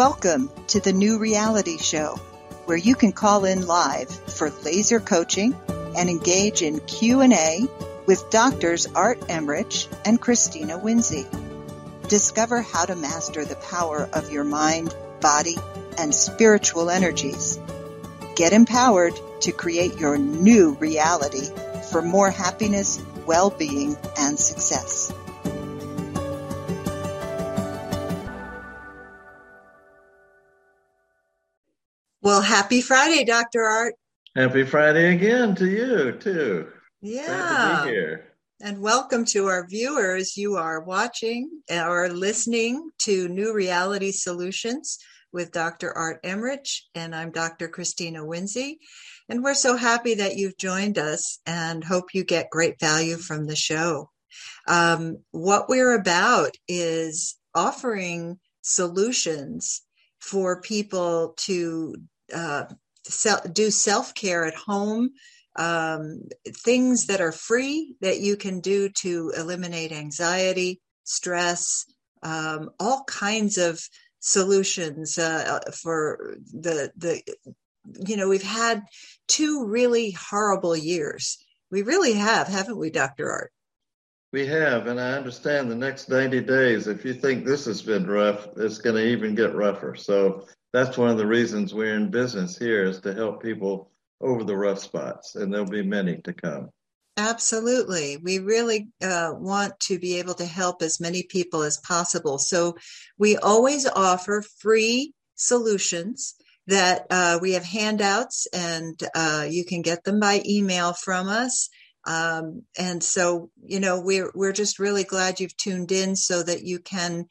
Welcome to the new reality show where you can call in live for laser coaching and engage in Q&A with doctors Art Emrich and Christina Winsey. Discover how to master the power of your mind, body, and spiritual energies. Get empowered to create your new reality for more happiness, well-being, and success. Well, happy Friday, Dr. Art. Happy Friday again to you, too. Yeah. to be here. And welcome to our viewers. You are watching or listening to New Reality Solutions with Dr. Art Emrich, and I'm Dr. Christina Winsey. And we're so happy that you've joined us and hope you get great value from the show. Um, what we're about is offering solutions for people to uh, do self care at home, um, things that are free that you can do to eliminate anxiety, stress, um, all kinds of solutions uh, for the the you know we've had two really horrible years. We really have haven't we dr art? We have and i understand the next 90 days if you think this has been rough it's going to even get rougher. So that's one of the reasons we're in business here is to help people over the rough spots, and there'll be many to come. Absolutely. We really uh, want to be able to help as many people as possible. So we always offer free solutions that uh, we have handouts and uh, you can get them by email from us. Um, and so, you know, we're, we're just really glad you've tuned in so that you can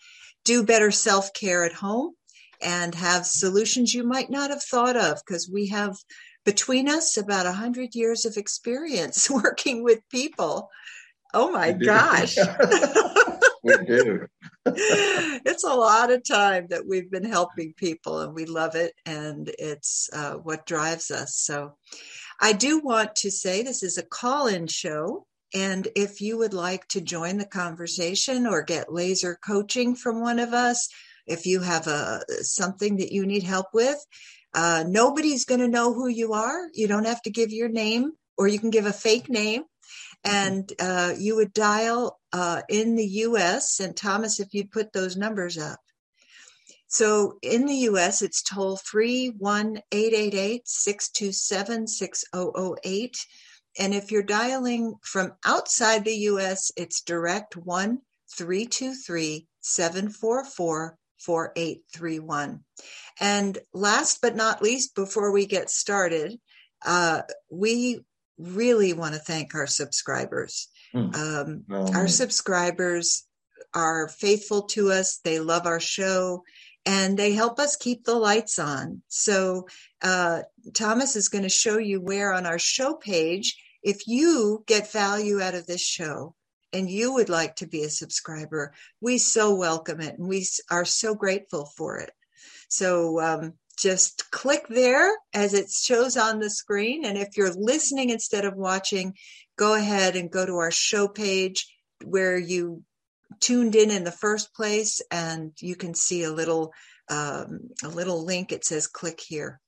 do better self care at home and have solutions you might not have thought of because we have between us about 100 years of experience working with people. Oh my gosh. we do. it's a lot of time that we've been helping people and we love it and it's uh, what drives us. So I do want to say this is a call in show. And if you would like to join the conversation or get laser coaching from one of us, if you have a something that you need help with uh, nobody's going to know who you are. You don't have to give your name or you can give a fake name. Mm-hmm. and uh, you would dial uh, in the us and thomas if you'd put those numbers up. So in the us it's toll free 1-888-627-6008 and if you're dialing from outside the us it's direct 1 323 744 4831. And last but not least, before we get started, uh, we really want to thank our subscribers. Mm. Um, our subscribers are faithful to us, they love our show. And they help us keep the lights on. So, uh, Thomas is going to show you where on our show page, if you get value out of this show, and you would like to be a subscriber, we so welcome it and we are so grateful for it. So um, just click there as it shows on the screen. And if you're listening instead of watching, go ahead and go to our show page where you tuned in in the first place and you can see a little um, a little link it says click here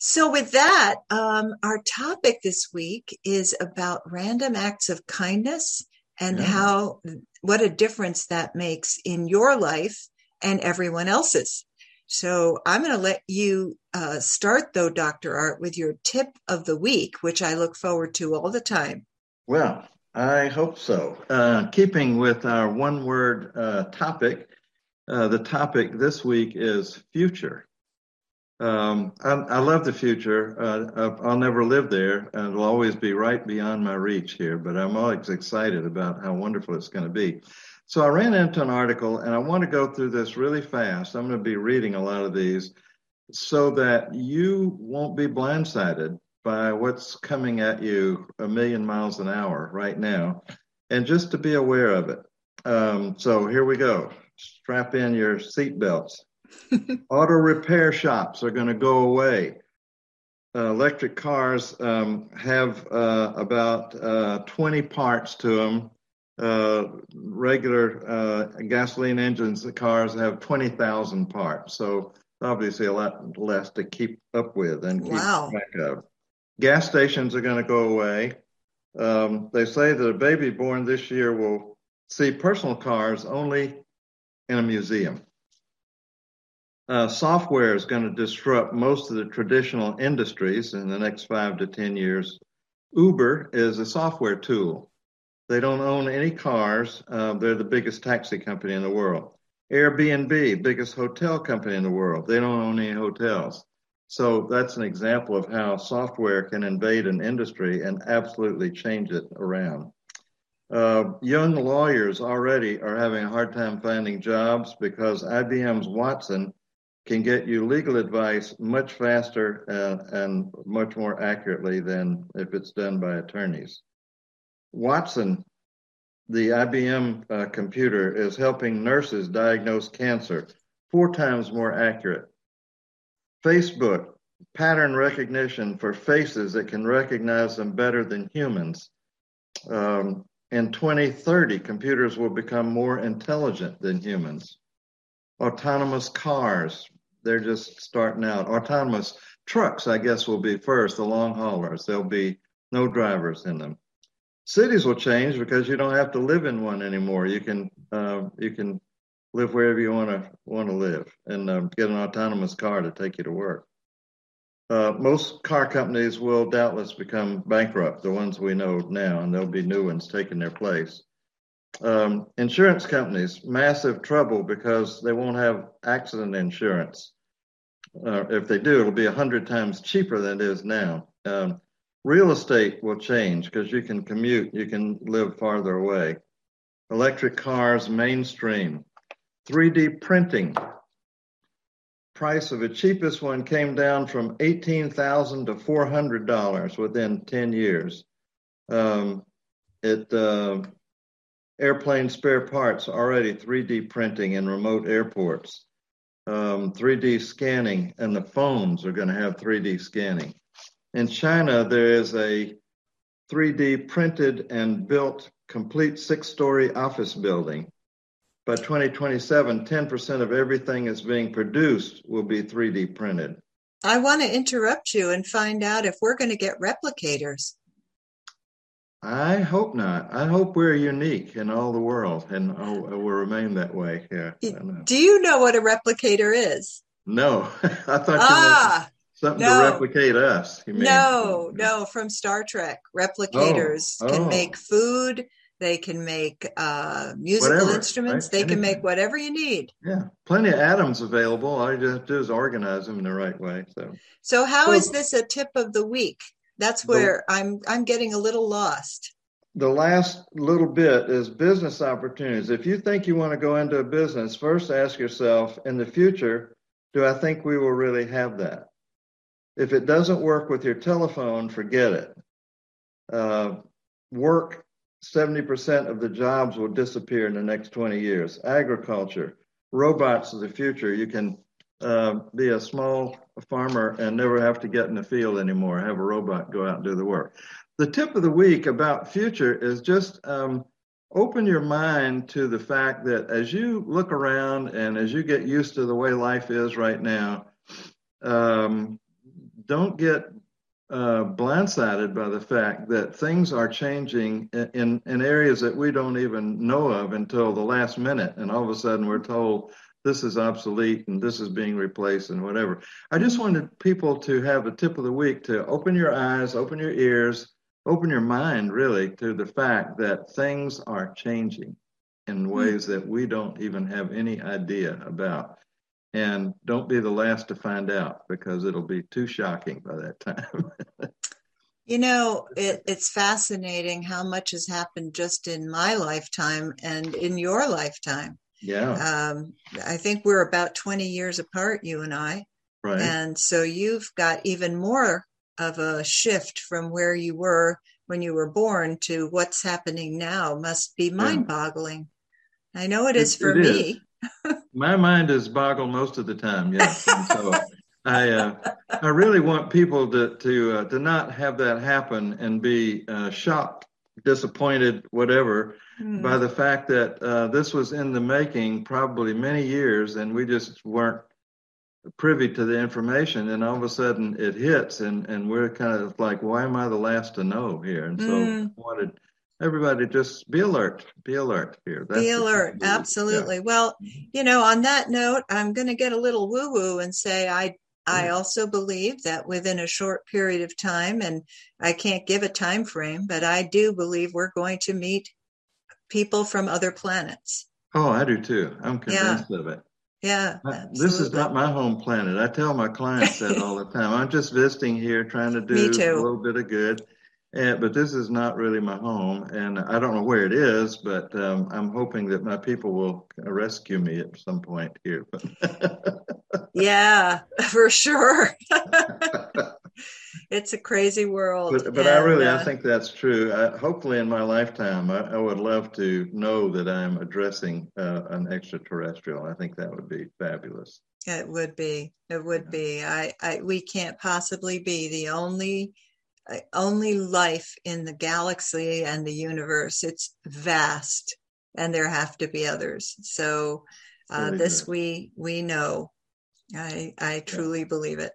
so, with that, um, our topic this week is about random acts of kindness and yeah. how what a difference that makes in your life and everyone else's. So I'm going to let you uh, start, though, Dr. Art, with your tip of the week, which I look forward to all the time. Well, I hope so. Uh, keeping with our one word uh, topic, uh, the topic this week is future. Um, I, I, love the future. Uh, I'll never live there, and it'll always be right beyond my reach here. But I'm always excited about how wonderful it's going to be. So I ran into an article, and I want to go through this really fast. I'm going to be reading a lot of these, so that you won't be blindsided by what's coming at you a million miles an hour right now, and just to be aware of it. Um, so here we go. Strap in your seatbelts. Auto repair shops are going to go away. Uh, electric cars um, have uh, about uh, 20 parts to them, Uh, regular uh, gasoline engines, the cars have 20,000 parts. So obviously a lot less to keep up with and keep wow. track of. Gas stations are going to go away. Um, they say that a baby born this year will see personal cars only in a museum. Uh, software is going to disrupt most of the traditional industries in the next five to 10 years. Uber is a software tool. They don't own any cars. Uh, they're the biggest taxi company in the world. Airbnb, biggest hotel company in the world. They don't own any hotels. So that's an example of how software can invade an industry and absolutely change it around. Uh, young lawyers already are having a hard time finding jobs because IBM's Watson can get you legal advice much faster and, and much more accurately than if it's done by attorneys. Watson, the IBM uh, computer, is helping nurses diagnose cancer four times more accurate. Facebook, pattern recognition for faces that can recognize them better than humans. Um, in 2030, computers will become more intelligent than humans. Autonomous cars, they're just starting out. Autonomous trucks, I guess, will be first, the long haulers. There'll be no drivers in them. Cities will change because you don't have to live in one anymore. You can uh, you can live wherever you want to want to live and uh, get an autonomous car to take you to work. Uh, most car companies will doubtless become bankrupt, the ones we know now, and there'll be new ones taking their place. Um, insurance companies, massive trouble because they won't have accident insurance. Uh, if they do, it'll be a hundred times cheaper than it is now. Um, real estate will change because you can commute, you can live farther away. Electric cars mainstream. 3D printing. Price of the cheapest one came down from 18,000 to $400 within 10 years. Um, it uh, airplane spare parts already 3D printing in remote airports um, 3D scanning, and the phones are going to have 3D scanning. In China, there is a 3D printed and built complete six story office building. By 2027, 10% of everything that's being produced will be 3D printed. I want to interrupt you and find out if we're going to get replicators. I hope not. I hope we're unique in all the world and I will remain that way. Yeah. Do you know what a replicator is? No, I thought ah, something no. to replicate us. No, no, from Star Trek. Replicators oh, can oh. make food. They can make uh, musical whatever, instruments. Right? They Anything. can make whatever you need. Yeah, plenty of atoms available. All you have to do is organize them in the right way. So, so how so, is this a tip of the week? That's where the, I'm I'm getting a little lost. The last little bit is business opportunities. If you think you want to go into a business, first ask yourself in the future, do I think we will really have that? If it doesn't work with your telephone, forget it. Uh, work 70% of the jobs will disappear in the next 20 years. Agriculture, robots of the future. You can uh, be a small farmer and never have to get in the field anymore, have a robot go out and do the work. The tip of the week about future is just um, open your mind to the fact that as you look around and as you get used to the way life is right now, um, don't get uh, blindsided by the fact that things are changing in, in areas that we don't even know of until the last minute. And all of a sudden we're told this is obsolete and this is being replaced and whatever. I just wanted people to have a tip of the week to open your eyes, open your ears, open your mind really to the fact that things are changing in hmm. ways that we don't even have any idea about. And don't be the last to find out because it'll be too shocking by that time. you know, it, it's fascinating how much has happened just in my lifetime and in your lifetime. Yeah. Um, I think we're about 20 years apart, you and I. Right. And so you've got even more of a shift from where you were when you were born to what's happening now must be mind boggling. Yeah. I know it, it is for it me. Is. My mind is boggled most of the time. Yes. so I, uh, I really want people to, to, uh, to not have that happen and be uh, shocked disappointed, whatever, Hmm. by the fact that uh, this was in the making probably many years, and we just weren't privy to the information. And all of a sudden, it hits, and and we're kind of like, why am I the last to know here? And so Mm. I wanted everybody just be alert, be alert here. That's Be alert. yeah. Absolutely. Well, you know, on that note, I'm going to get a little woo woo and say I I mm. also believe that within a short period of time, and I can't give a time frame, but I do believe we're going to meet people from other planets. Oh, I do too. I'm Yeah. convinced of it. Yeah. I- This is not my home planet. I tell my clients that all the time. I'm just visiting here, trying to do a little bit of good. And, but this is not really my home, and I don't know where it is. But um, I'm hoping that my people will rescue me at some point here. Yeah, for sure. it's a crazy world. but but I really uh, I think that's true. I, hopefully, in my lifetime, I, I would love to know that I'm addressing uh, an extraterrestrial. I think that would be fabulous. It would be. It would be. I, I. We can't possibly be the only, only life in the galaxy and the universe. It's vast, and there have to be others. So, uh, this we we know. I I truly believe it.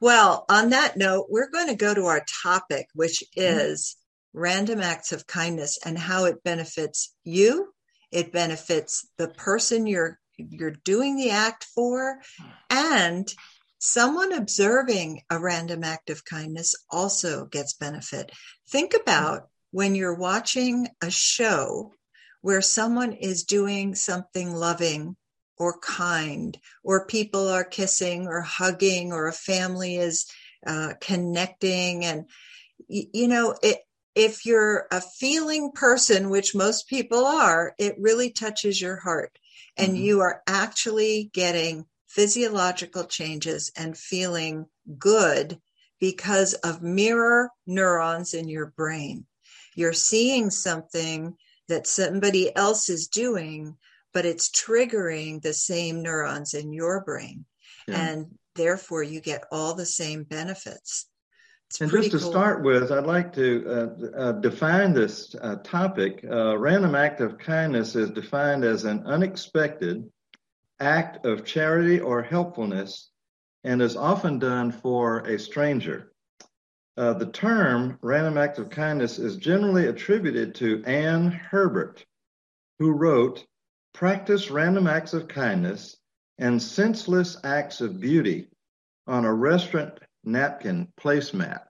Well, on that note, we're going to go to our topic, which Mm-hmm. is random acts of kindness and how it benefits you. It benefits the person you're you're doing the act for, and someone observing a random act of kindness also gets benefit. Think about when you're watching a show where someone is doing something loving or kind, or people are kissing or hugging, or a family is uh, connecting. And, y- you know, it, if you're a feeling person, which most people are, it really touches your heart. And Mhm. you are actually getting physiological changes and feeling good because of mirror neurons in your brain. You're seeing something that somebody else is doing, but it's triggering the same neurons in your brain. Yeah. And therefore, you get all the same benefits. It's And just to cool. start with, I'd like to uh, uh, define this uh, topic. Uh, random act of kindness is defined as an unexpected act of charity or helpfulness and is often done for a stranger. Uh, the term random act of kindness is generally attributed to Anne Herbert, who wrote, Practice random acts of kindness and senseless acts of beauty on a restaurant napkin placemat.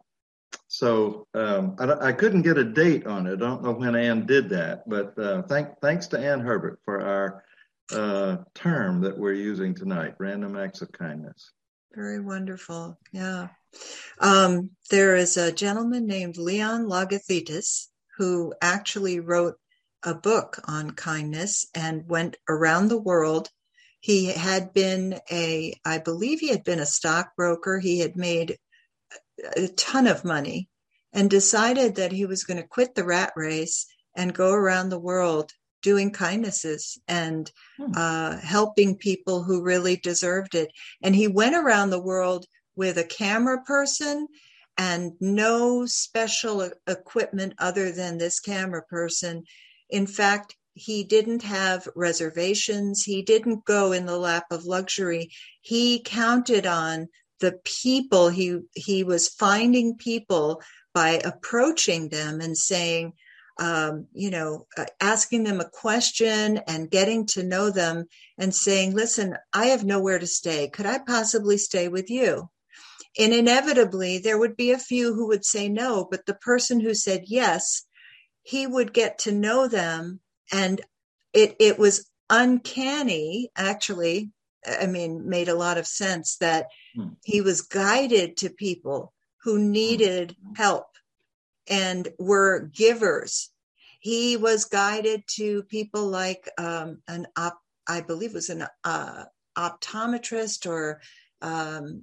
So um, I, I couldn't get a date on it. I don't know when Anne did that, but uh, thank, thanks to Anne Herbert for our uh, term that we're using tonight, random acts of kindness. Very wonderful. Yeah. Um, there is a gentleman named Leon Logothetis who actually wrote a book on kindness and went around the world. He had been a, I believe he had been a stockbroker. He had made a ton of money and decided that he was going to quit the rat race and go around the world doing kindnesses and Hmm. uh, helping people who really deserved it. And he went around the world with a camera person and no special equipment other than this camera person. In fact, he didn't have reservations. He didn't go in the lap of luxury. He counted on the people. He he was finding people by approaching them and saying, um, you know, uh, asking them a question and getting to know them and saying, listen, I have nowhere to stay. Could I possibly stay with you? And inevitably, there would be a few who would say no, but the person who said yes, he would get to know them. And it, it was uncanny, actually. I mean, made a lot of sense that Hmm. he was guided to people who needed help and were givers. He was guided to people like um, an op, I believe it was an uh, optometrist, or um,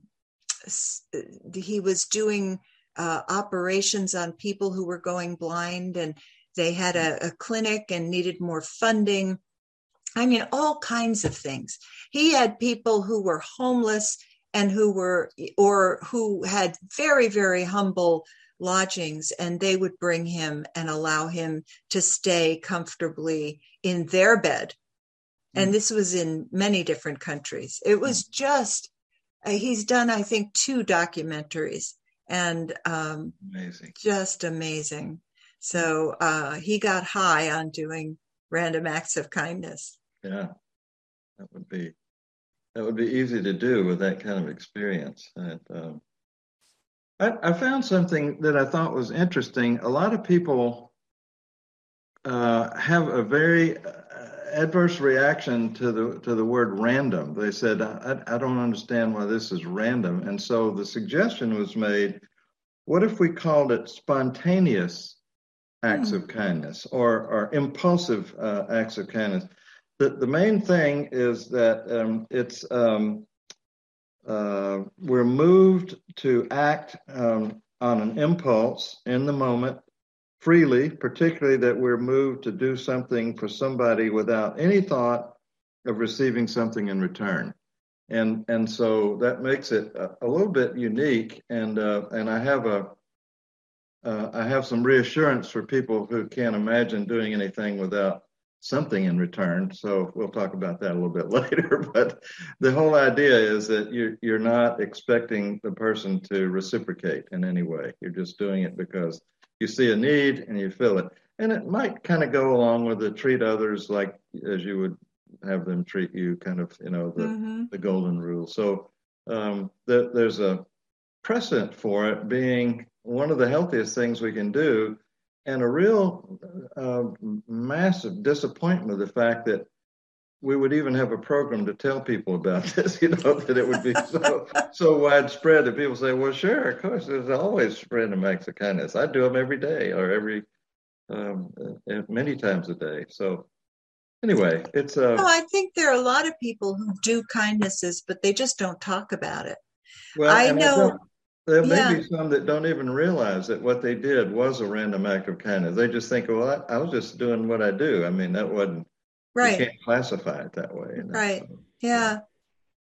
he was doing uh, operations on people who were going blind, and they had a, a clinic and needed more funding. I mean, all kinds of things. He had people who were homeless and who were, or who had very, very humble lodgings and they would bring him and allow him to stay comfortably in their bed. And mm. this was in many different countries. It was mm. just, uh, he's done, I think, two documentaries and um, amazing. just amazing. So uh, he got high on doing random acts of kindness. Yeah, that would be that would be easy to do with that kind of experience. And, um, I, I, found something that I thought was interesting. A lot of people uh, have a very uh, adverse reaction to the to the word random. They said, I, I don't understand why this is random," and so the suggestion was made: What if we called it spontaneous acts of kindness or or impulsive uh, acts of kindness? the, the main thing is that um, it's um, uh, we're moved to act um, on an impulse in the moment freely, particularly that we're moved to do something for somebody without any thought of receiving something in return. And and so that makes it a, a little bit unique. And uh, and I have a uh, I have some reassurance for people who can't imagine doing anything without something in return. So we'll talk about that a little bit later. But the whole idea is that you're, you're not expecting the person to reciprocate in any way. You're just doing it because you see a need and you feel it. And it might kind of go along with the treat others like as you would have them treat you, kind of, you know, the, mm-hmm. the golden rule. So um, the, there's a precedent for it being one of the healthiest things we can do and a real uh, massive disappointment of the fact that we would even have a program to tell people about this, you know, that it would be so so widespread that people say, well, sure, of course, there's always random acts of kindness. I do them every day or every um, uh, many times a day. So anyway, it's uh, no, I think there are a lot of people who do kindnesses, but they just don't talk about it. Well, I know. There may yeah. be some that don't even realize that what they did was a random act of kindness. They just think, well, I, I was just doing what I do. I mean, that wasn't, right. you can't classify it that way. Right. So, yeah.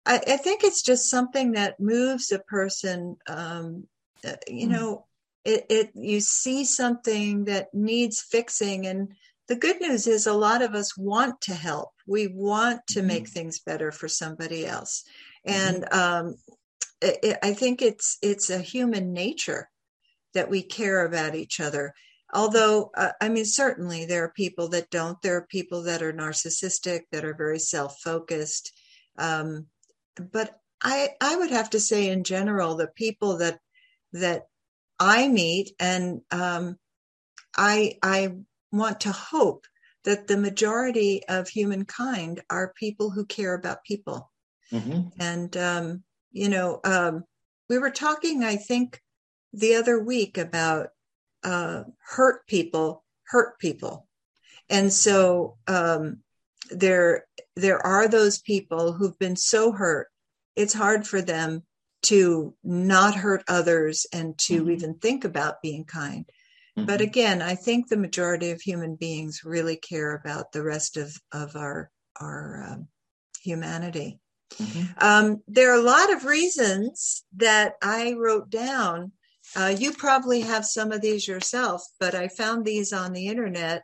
I, I, think it's just something that moves a person. Um, uh, you mm. know, it, it, you see something that needs fixing. And the good news is a lot of us want to help. We want to mm. make things better for somebody else. Mm-hmm. And um, it, I think it's it's a human nature that we care about each other. Although, uh, I mean, certainly there are people that don't. There are people that are narcissistic, that are very self-focused. Um, but I I would have to say, in general, the people that that I meet, and um, I I want to hope that the majority of humankind are people who care about people. Mm-hmm. And um, you know, um, we were talking, I think, the other week about uh, hurt people hurt people, and so um, there there are those people who've been so hurt. It's hard for them to not hurt others and to mm-hmm. even think about being kind. Mm-hmm. But again, I think the majority of human beings really care about the rest of of our our um, humanity. Mm-hmm. Um, there are a lot of reasons that I wrote down. Uh, you probably have some of these yourself, but I found these on the internet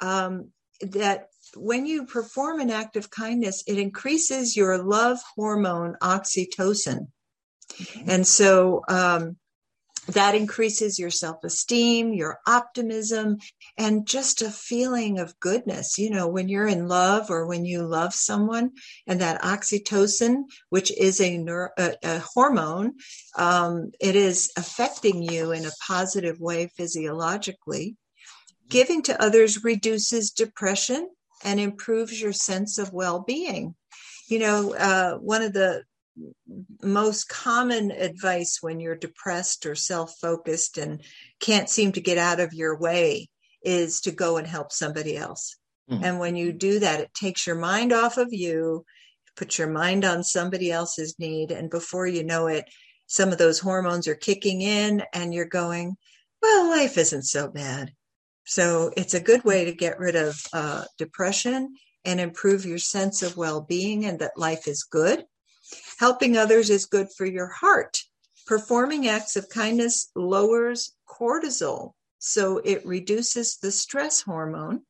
um, that when you perform an act of kindness, it increases your love hormone oxytocin. Mm-hmm. And so um, that increases your self esteem, your optimism, and just a feeling of goodness. You know, when you're in love or when you love someone, and that oxytocin, which is a, neuro, a, a hormone, um, it is affecting you in a positive way physiologically. Giving to others reduces depression and improves your sense of well being. You know, uh, one of the most common advice when you're depressed or self focused and can't seem to get out of your way is to go and help somebody else. Mm. And when you do that, it takes your mind off of you, put your mind on somebody else's need. And before you know it, some of those hormones are kicking in and you're going, well, life isn't so bad. So it's a good way to get rid of uh, depression and improve your sense of well being and that life is good Helping others is good for your heart, Performing acts of kindness lowers cortisol, so it reduces the stress hormone.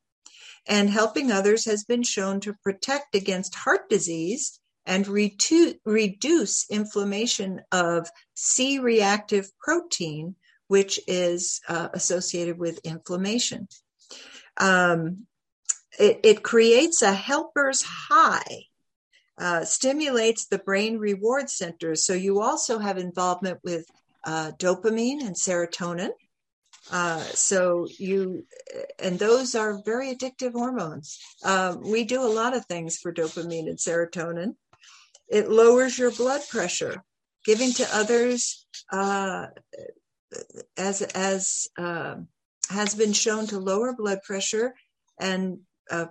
And helping others has been shown to protect against heart disease and reduce inflammation of C reactive protein, which is uh, associated with inflammation. Um, it, it, creates a helper's high, uh, stimulates the brain reward centers. So you also have involvement with uh, dopamine and serotonin. Uh, so you, and those are very addictive hormones. Um, we do a lot of things for dopamine and serotonin. It lowers your blood pressure. Giving to others, uh, as as uh, has been shown to lower blood pressure and uh,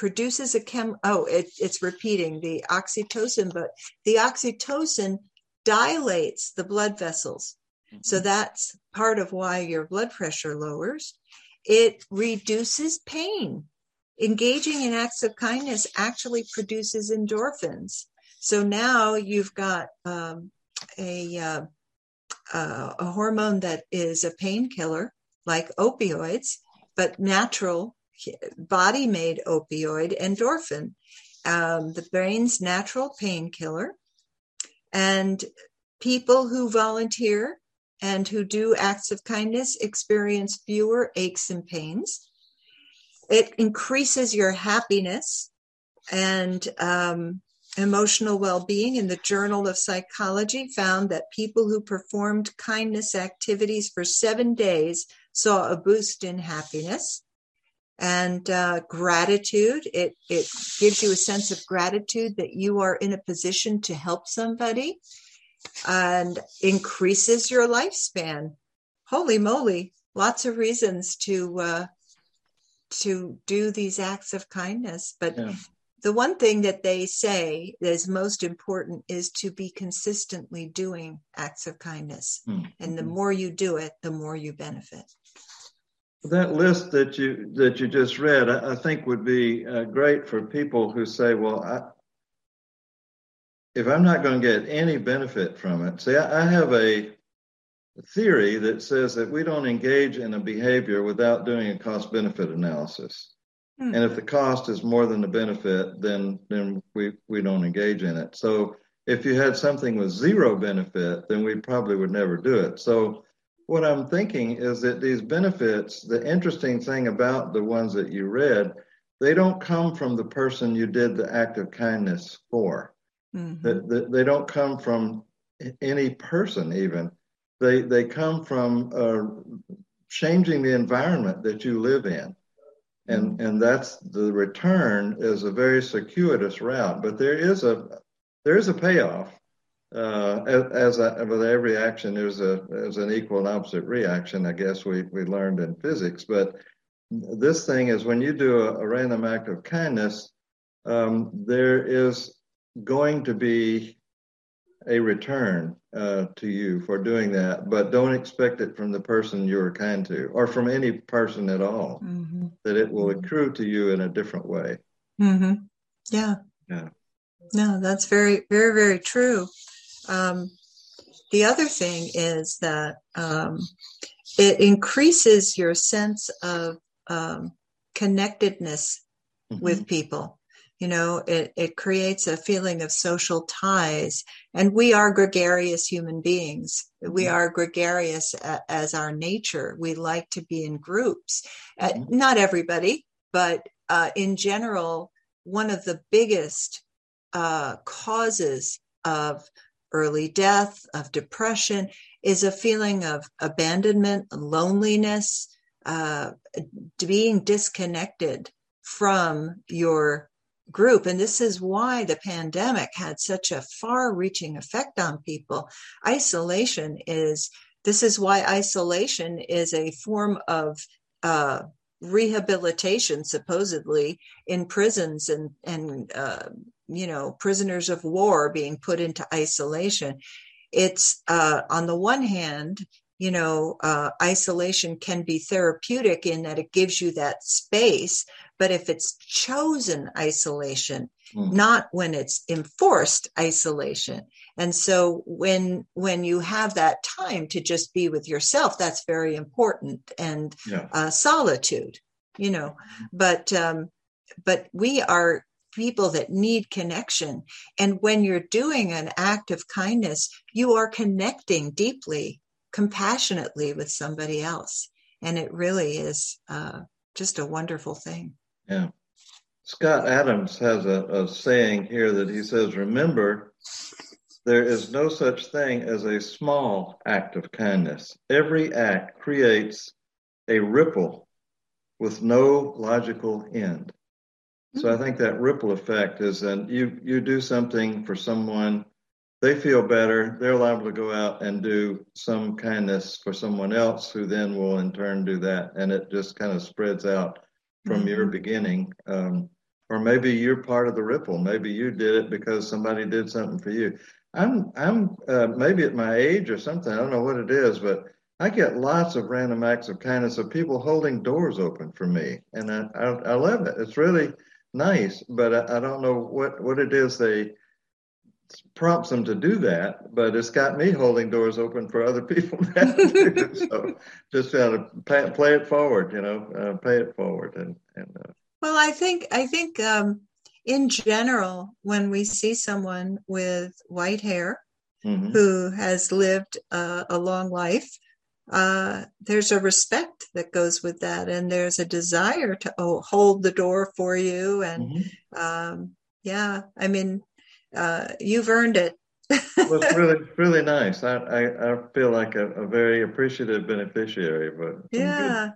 produces a chem. Oh, it, it's repeating the oxytocin, but the oxytocin dilates the blood vessels. Mm-hmm. So that's part of why your blood pressure lowers. It reduces pain. Engaging in acts of kindness actually produces endorphins. So now you've got um, a, uh, uh, a hormone that is a painkiller, like opioids, but natural, body made opioid, endorphin, um, the brain's natural painkiller. And people who volunteer and who do acts of kindness experience fewer aches and pains. It increases your happiness and um, Emotional Well-Being in the Journal of Psychology found that people who performed kindness activities for seven days saw a boost in happiness and uh, gratitude. It, it gives you a sense of gratitude that you are in a position to help somebody and increases your lifespan. Holy moly, lots of reasons to uh, to do these acts of kindness. But yeah the one thing that they say that is most important is to be consistently doing acts of kindness. Mm-hmm. And the more you do it, the more you benefit. That list that you that you just read, I, I think would be uh, great for people who say, "Well, I, if I'm not going to get any benefit from it, see, I, I have a theory that says that we don't engage in a behavior without doing a cost benefit analysis. Hmm. And if the cost is more than the benefit, then then we, we don't engage in it. So if you had something with zero benefit, then we probably would never do it. So what I'm thinking is that these benefits, the interesting thing about the ones that you read, they don't come from the person you did the act of kindness for. Mm-hmm. They, they, don't come from any person even. They they come from uh, changing the environment that you live in and mm-hmm. and that's the return is a very circuitous route but there is a there is a payoff uh, as, as a, with every action there's a there's an equal and opposite reaction i guess we we learned in physics but this thing is when you do a, a random act of kindness um, there is going to be a return uh, to you for doing that, but don't expect it from the person you are kind to or from any person at all, mm-hmm. that it will mm-hmm. accrue to you in a different way. Mm-hmm. Yeah. Yeah. No, that's very, very, very true. Um, the other thing is that um, it increases your sense of um, connectedness mm-hmm. with people you know it, it creates a feeling of social ties and we are gregarious human beings we mm-hmm. are gregarious as our nature we like to be in groups uh, mm-hmm. not everybody but uh, in general one of the biggest uh, causes of early death of depression is a feeling of abandonment loneliness uh, being disconnected from your group. And this is why the pandemic had such a far reaching effect on people. Isolation is, this is why isolation is a form of uh, rehabilitation, supposedly, in prisons and, and uh, you know, prisoners of war being put into isolation. It's uh, on the one hand, you know, uh, isolation can be therapeutic in that it gives you that space, but if it's chosen isolation, Mm. not when it's enforced isolation. And so when when you have that time to just be with yourself, that's very important and Yeah. uh, solitude, you know. But um, but we are people that need connection, and when you're doing an act of kindness, you are connecting deeply, compassionately with somebody else, and it really is uh, just a wonderful thing. Yeah. Scott Adams has a, a saying here that he says, Remember, there is no such thing as a small act of kindness. Every act creates a ripple with no logical end. So I think that ripple effect is that you, you do something for someone, they feel better, they're liable to go out and do some kindness for someone else who then will in turn do that. And it just kind of spreads out from your Mhm. beginning. Um, or maybe you're part of the ripple. Maybe you did it because somebody did something for you. I'm, I'm, uh, maybe at my age or something. I don't know what it is, but I get lots of random acts of kindness of people holding doors open for me, and I, I, I love it. It's really nice, but I, I don't know what, what it is they prompts them to do that. But it's got me holding doors open for other people now too. so just gotta pay, play it forward, you know, uh, pay it forward, and and uh, Well, I think I think um, in general, when we see someone with white hair mhm. who has lived uh, a long life, uh, there's a respect that goes with that, and there's a desire to oh, hold the door for you. And Mhm. um, yeah, I mean, uh, you've earned it. well, it's really, really nice. I, I, I feel like a, a very appreciative beneficiary but yeah,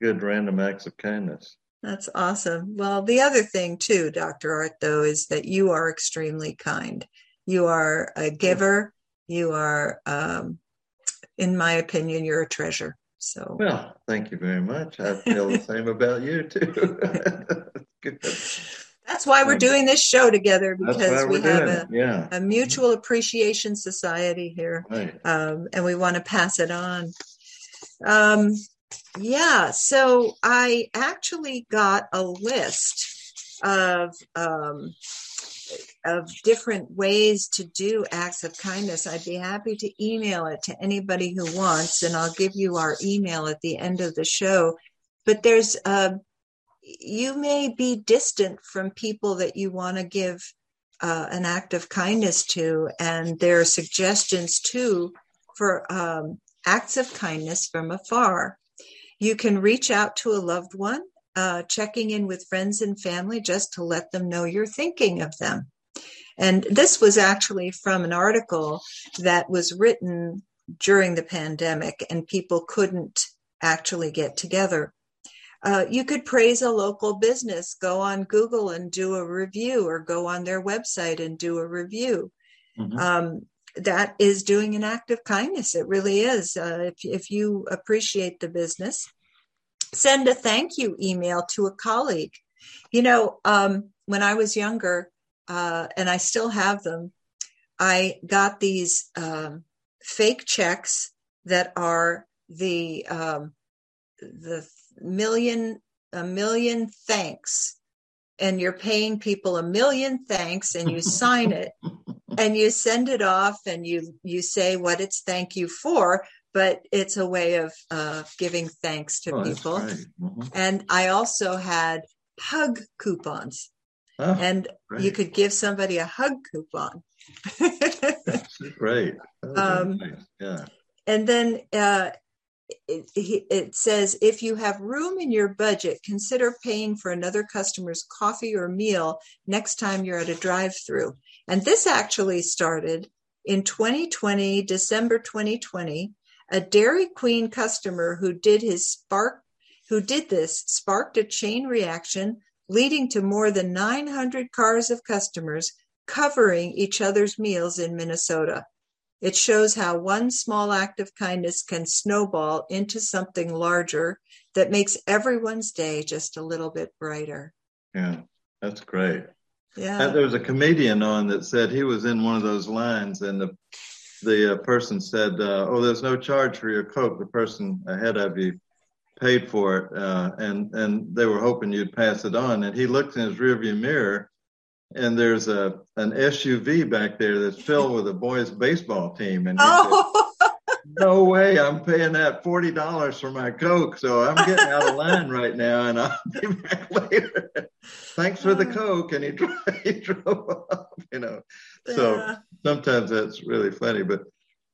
good, good random acts of kindness. that's awesome. Well, the other thing too, Dr. Art, though, is that you are extremely kind. You are a giver. You are, um, in my opinion, you're a treasure. So Well, thank you very much. I feel the same about you too. good. that's why we're doing this show together because we have a. Yeah. a mutual appreciation society here. Right. um, and we want to pass it on. Um, yeah, so I actually got a list of um, of different ways to do acts of kindness. I'd be happy to email it to anybody who wants, and I'll give you our email at the end of the show. But there's uh, you may be distant from people that you want to give uh, an act of kindness to, and there are suggestions too for um, acts of kindness from afar. You can reach out to a loved one, uh, checking in with friends and family just to let them know you're thinking of them. And this was actually from an article that was written during the pandemic, and people couldn't actually get together. Uh, you could praise a local business, go on Google and do a review, or go on their website and do a review. Mhm. Um, that is doing an act of kindness. It really is. Uh, if, if you appreciate the business, send a thank you email to a colleague. You know, um, when I was younger, uh, and I still have them, I got these um, fake checks that are the um, the million a million thanks, and you're paying people a million thanks, and you sign it, and you send it off, and you you say what it's thank you for, but it's a way of uh, giving thanks to Oh, people. great. Mhm. And I also had hug coupons, Oh, and you could give somebody a hug coupon. Great. Um, nice. Yeah. and then uh, it, it it says if you have room in your budget, consider paying for another customer's coffee or meal next time you're at a drive-through. And this actually started in 2020, December 2020. A Dairy Queen customer who did his spark, who did this, sparked a chain reaction, leading to more than 900 cars of customers covering each other's meals in Minnesota. It shows how one small act of kindness can snowball into something larger that makes everyone's day just a little bit brighter. Yeah. That's great. Yeah. there was a comedian on that said he was in one of those lines and the the uh, person said, uh, "Oh, there's no charge for your coke." The person ahead of you paid for it, uh, and and they were hoping you'd pass it on. And he looked in his rearview mirror, and there's a an SUV back there that's filled with a boys' baseball team, and he oh. said, "No way, I'm paying that forty dollars for my coke, so I'm getting out of line right now, and I'll be back later. Thanks for the coke." And he, he drove off, you know. So yeah. sometimes that's really funny, but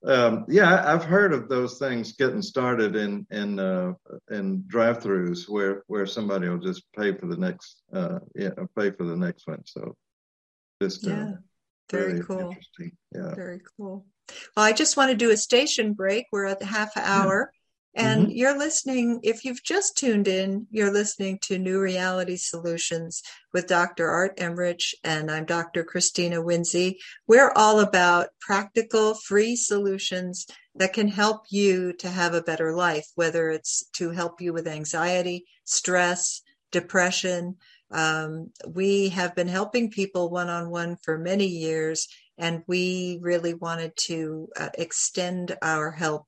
um, yeah, I've heard of those things getting started in in uh, in drive-throughs where where somebody will just pay for the next uh, yeah pay for the next one. So just uh, yeah, very cool. Interesting. Yeah, very cool. Well, I just want to do a station break. We're at the half hour. And mm-hmm. you're listening, if you've just tuned in, you're listening to New Reality Solutions with Dr. Art Emrich, and I'm Dr. Christina Winsey. We're all about practical, free solutions that can help you to have a better life, whether it's to help you with anxiety, stress, depression. Um, we have been helping people one on one for many years, and we really wanted to uh, extend our help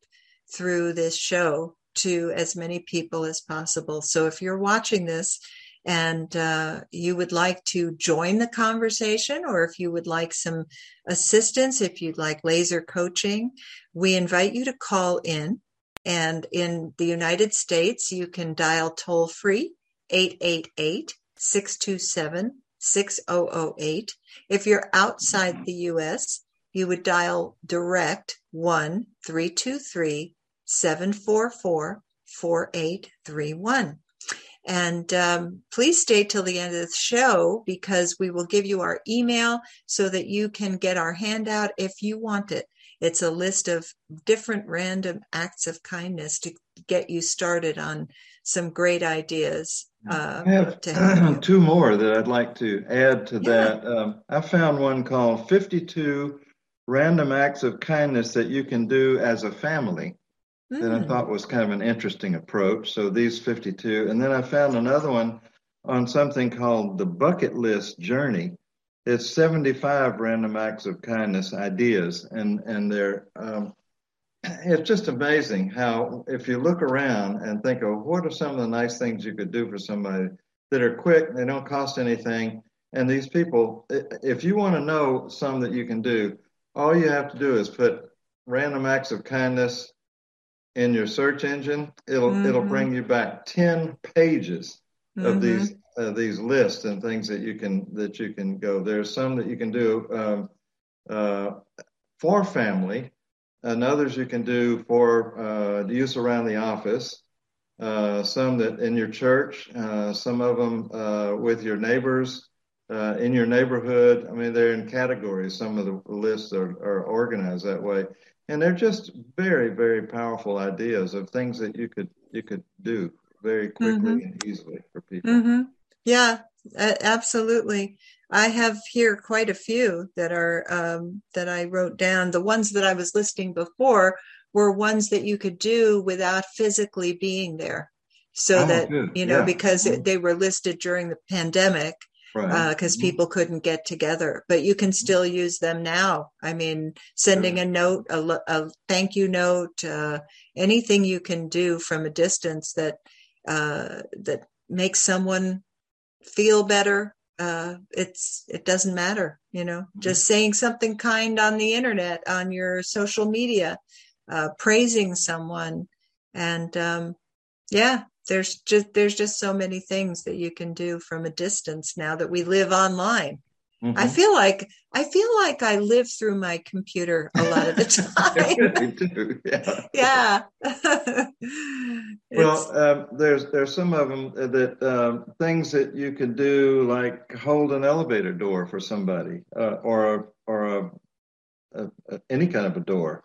through this show to as many people as possible. So if you're watching this and uh, you would like to join the conversation, or if you would like some assistance, if you'd like laser coaching, we invite you to call in. And in the United States, you can dial toll free 888 627 6008. If you're outside the US, you would dial direct 1 323 744 4831. And um, please stay till the end of the show because we will give you our email so that you can get our handout if you want it. It's a list of different random acts of kindness to get you started on some great ideas. Uh, I have two more that I'd like to add to yeah. that. Um, I found one called 52 Random Acts of Kindness that you can do as a family mm. that I thought was kind of an interesting approach. So these 52. And then I found another one on something called the bucket list journey. It's 75 random acts of kindness ideas. And, and they're, um, it's just amazing how if you look around and think of what are some of the nice things you could do for somebody that are quick, they don't cost anything. And these people, if you want to know some that you can do, all you have to do is put random acts of kindness in your search engine, it'll mm-hmm. it'll bring you back ten pages mm-hmm. of these uh, these lists and things that you can that you can go. There's some that you can do um, uh, for family, and others you can do for uh, use around the office. Uh, some that in your church, uh, some of them uh, with your neighbors. in your neighborhood, I mean, they're in categories. Some of the lists are, are organized that way and they're just very very powerful ideas of things that you could you could do very quickly mm-hmm. and easily for people mm-hmm. yeah absolutely i have here quite a few that are um, that i wrote down the ones that i was listing before were ones that you could do without physically being there so oh, that good. you know yeah. because mm-hmm. they were listed during the pandemic because right. uh, mm-hmm. people couldn't get together. But you can still use them now. I mean, sending a note, a, a thank you note, uh, anything you can do from a distance that uh, that makes someone feel better. Uh, it's it doesn't matter, you know. Mm-hmm. Just saying something kind on the internet, on your social media, uh, praising someone, and um, yeah, there's just there's just so many things that you can do from a distance now that we live online mm-hmm. i feel like i feel like i live through my computer a lot of the time yeah, yeah. well um, there's there's some of them that um, things that you can do like hold an elevator door for somebody uh, or a, or a, a, any kind of a door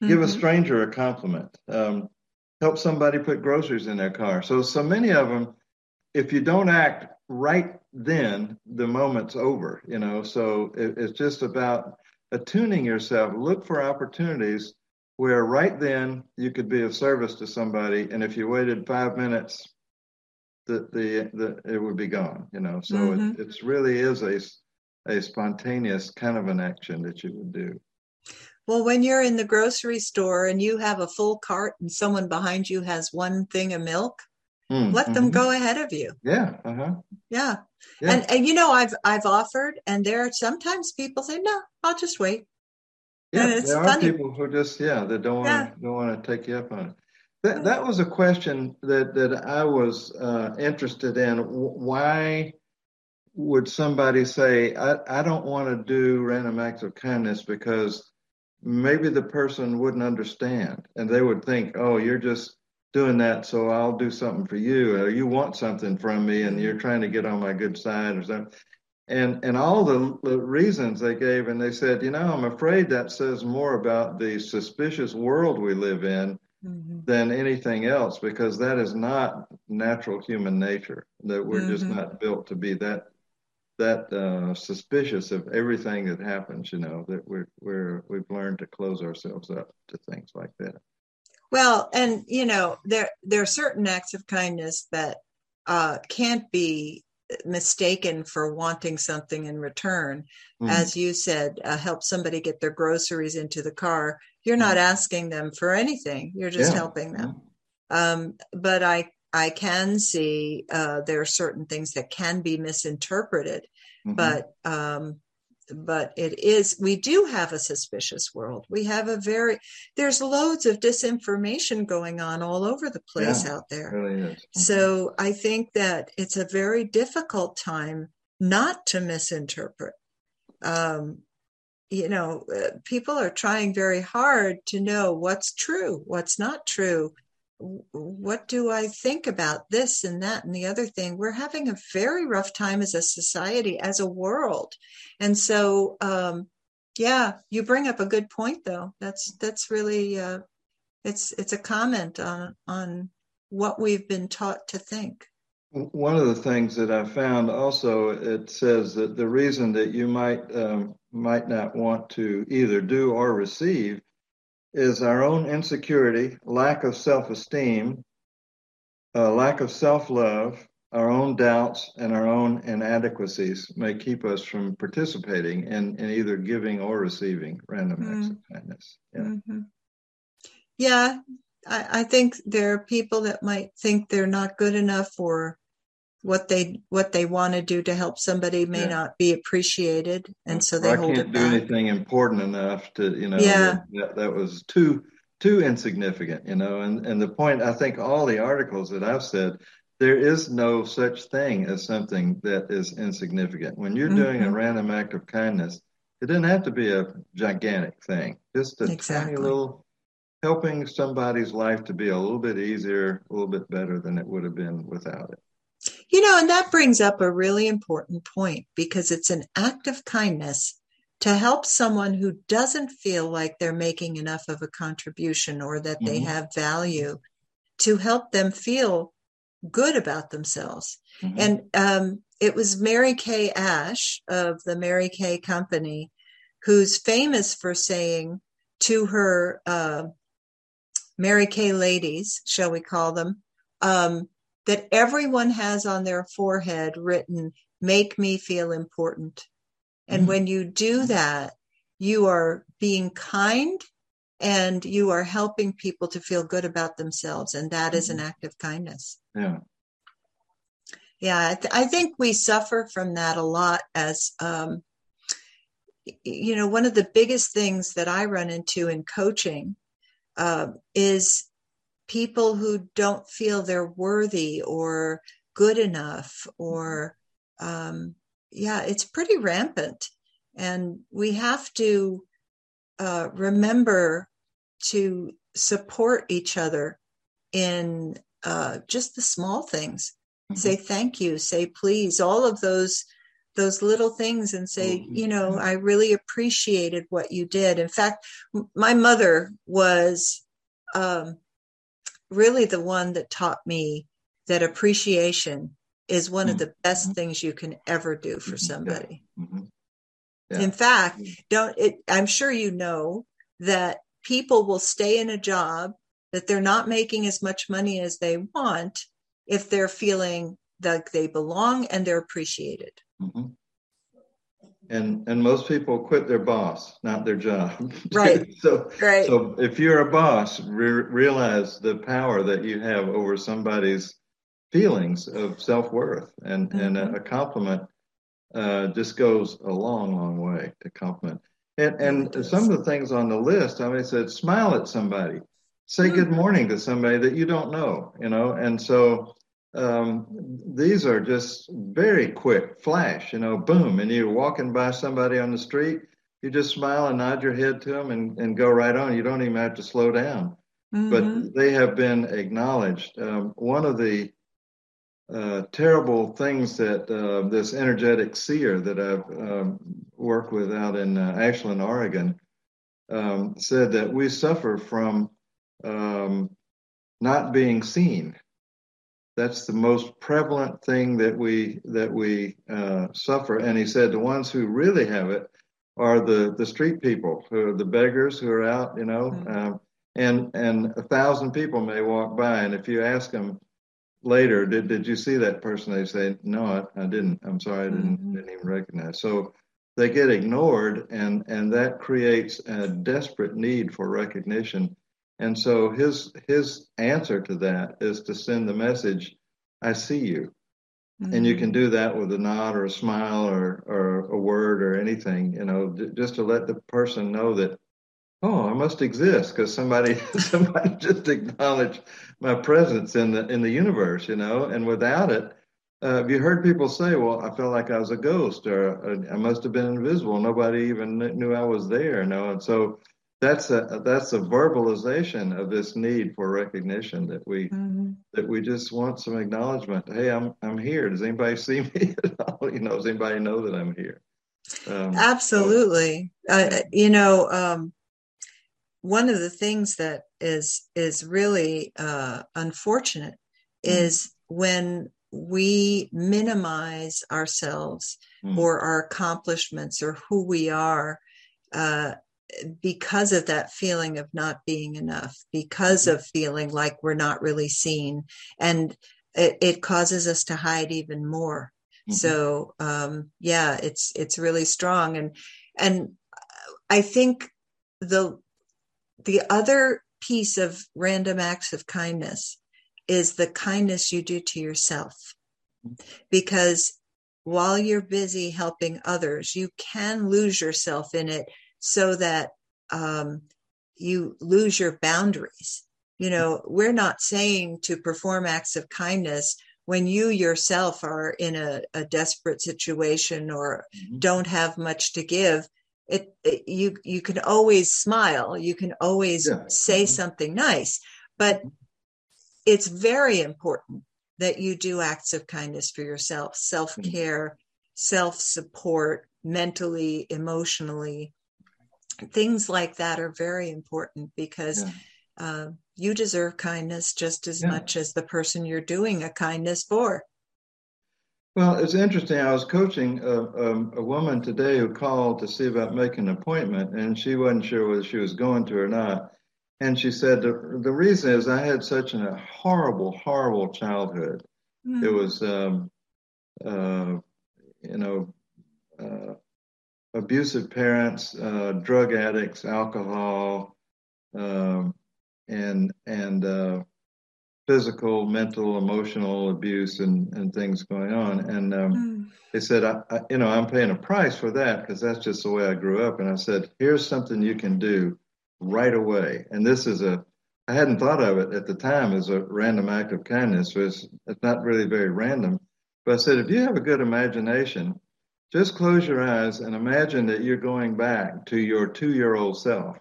give mm-hmm. a stranger a compliment um, help somebody put groceries in their car. So, so many of them, if you don't act right then, the moment's over, you know. So it, it's just about attuning yourself. Look for opportunities where right then you could be of service to somebody. And if you waited five minutes, the, the, the it would be gone, you know. So mm-hmm. it, it really is a, a spontaneous kind of an action that you would do. Well, when you're in the grocery store and you have a full cart and someone behind you has one thing of milk, Mm, Let them mhm. go ahead of you. Yeah. Uh-huh. Yeah. Yeah. And, and you know, I've I've offered, and there are sometimes people say, "No, I'll just wait." Yeah, And it's there are funny. people who just yeah they don't want Yeah. to don't want to take you up on it. That that was a question that that I was uh, interested in. Why would somebody say I I don't want to do random acts of kindness because maybe the person wouldn't understand and they would think oh you're just doing that so I'll do something for you or you want something from me and you're trying to get on my good side or something and and all the, the reasons they gave and they said you know i'm afraid that says more about the suspicious world we live in Mhm. than anything else because that is not natural human nature that we're just Mhm. not built to be that that uh, suspicious of everything that happens you know that we're we're we've learned to close ourselves up to things like that Well, and you know, there there are certain acts of kindness that uh, can't be mistaken for wanting something in return. Mm. As you said, uh, help somebody get their groceries into the car. You're not asking them for anything. You're just Yeah. helping them. Um, but I I can see uh, there are certain things that can be misinterpreted. Mhm. But um, but it is we do have a suspicious world. We have a very there's loads of disinformation going on all over the place out there. really So I think that it's a very difficult time not to misinterpret. Um, you know, uh, people are trying very hard to know what's true, what's not true. What do I think about this and that and the other thing? We're having a very rough time as a society, as a world. And so, um, yeah, you bring up a good point, though. That's that's really uh, it's it's a comment on on what we've been taught to think. One of the things that I found also, it says that the reason that you might um, might not want to either do or receive is our own insecurity, lack of self-esteem, uh, lack of self-love, our own doubts, and our own inadequacies may keep us from participating in, in either giving or receiving random acts of kindness. Yeah. Mhm. Yeah, I, I think there are people that might think they're not good enough or what they what they want to do to help somebody may Yeah. not be appreciated, and so they I hold can't it do back. anything important enough to, you know, Yeah. that, that was too too insignificant, you know. And and the point, I think, all the articles that I've said, there is no such thing as something that is insignificant. When you're doing a Mhm. random act of kindness, it doesn't have to be a gigantic thing. Just a Exactly. tiny little helping somebody's life to be a little bit easier, a little bit better than it would have been without it. You know, and that brings up a really important point because it's an act of kindness to help someone who doesn't feel like they're making enough of a contribution or that they Mhm. have value to help them feel good about themselves. Mhm. And um, it was Mary Kay Ash of the Mary Kay Company who's famous for saying to her uh, Mary Kay ladies, shall we call them, um, that everyone has on their forehead written, make me feel important. And Mhm. when you do that, you are being kind and you are helping people to feel good about themselves. And that is an act of kindness. yeah. Yeah, I, th- I think we suffer from that a lot as, um, you know, one of the biggest things that I run into in coaching uh, is people who don't feel they're worthy or good enough or, um, yeah, it's pretty rampant. And we have to uh, remember to support each other in uh, just the small things Mhm. say thank you say please all of those those little things and say Mhm. you know i really appreciated what you did in fact m- my mother was um, really the one that taught me that appreciation is one of Mhm. the best things you can ever do for Mhm. Yeah. somebody Mhm. Yeah. in fact Mhm. don't it i'm sure you know that people will stay in a job that they're not making as much money as they want if they're feeling like they belong and they're appreciated Mhm. And and most people quit their boss, not their job. Right. so right so if you're a boss, re- realize the power that you have over somebody's feelings of self worth, and mm-hmm. and a, a compliment uh, just goes a long, long way to compliment. And and some of the things on the list, I mean, it said smile at somebody, say mm-hmm. good morning to somebody that you don't know, you know, and so. Um, these are just very quick flash, you know, boom, and you're walking by somebody on the street, you just smile and nod your head to them and, and go right on. You don't even have to slow down. Mm-hmm. But they have been acknowledged. Um, one of the uh, terrible things that uh, this energetic seer that I've um, worked with out in uh, Ashland, Oregon, um, said that we suffer from um, not being seen. That's the most prevalent thing that we that we uh, suffer. And he said the ones who really have it are the the street people, who are the beggars who are out, you know, mm-hmm. um, and and a thousand people may walk by, and if you ask them later, did did you see that person? They say, no, I, I didn't. I'm sorry, I didn't mm-hmm. didn't even recognize. So they get ignored, and and that creates a desperate need for recognition. And so his his answer to that is to send the message, I see you. Mm-hmm. And you can do that with a nod or a smile or, or a word or anything, you know, just to let the person know that, oh, I must exist because somebody somebody just acknowledged my presence in the in the universe, you know. And without it, uh, have you heard people say, "Well, I felt like I was a ghost," or "I must have been invisible. Nobody even knew I was there," you know. And so that's a that's a verbalization of this need for recognition that we mm-hmm. that we just want some acknowledgement. Hey, I'm I'm here. Does anybody see me at all? You know, does anybody know that I'm here? Um, Absolutely. So, uh, you know, um, one of the things that is is really uh, unfortunate mm-hmm. is when we minimize ourselves mm-hmm. or our accomplishments or who we are uh, because of that feeling of not being enough, because of feeling like we're not really seen, and it, it causes us to hide even more. Mm-hmm. So um, yeah, it's it's really strong, and and I think the the other piece of random acts of kindness is the kindness you do to yourself, because while you're busy helping others, you can lose yourself in it so that um, you lose your boundaries. You know, we're not saying to perform acts of kindness when you yourself are in a, a desperate situation or mm-hmm. don't have much to give. It, it, you you can always smile, you can always yeah. say mm-hmm. something nice, but it's very important that you do acts of kindness for yourself, self care, mm-hmm. self support, mentally, emotionally, things like that are very important because yeah. uh, you deserve kindness just as yeah. much as the person you're doing a kindness for. Well, it's interesting. I was coaching a, a, a, woman today who called to see about making an appointment, and she wasn't sure whether she was going to or not. And she said the, the reason is I had such a horrible, horrible childhood. Mm. It was, um, uh, you know, uh, abusive parents, uh, drug addicts, alcohol, um, and and uh, physical, mental, emotional abuse and, and things going on. And um, mm. they said, I, I, you know, I'm paying a price for that because that's just the way I grew up. And I said, here's something you can do right away. And this is a, I hadn't thought of it at the time as a random act of kindness. It's, it's not really very random. But I said, if you have a good imagination just close your eyes and imagine that you're going back to your two year old self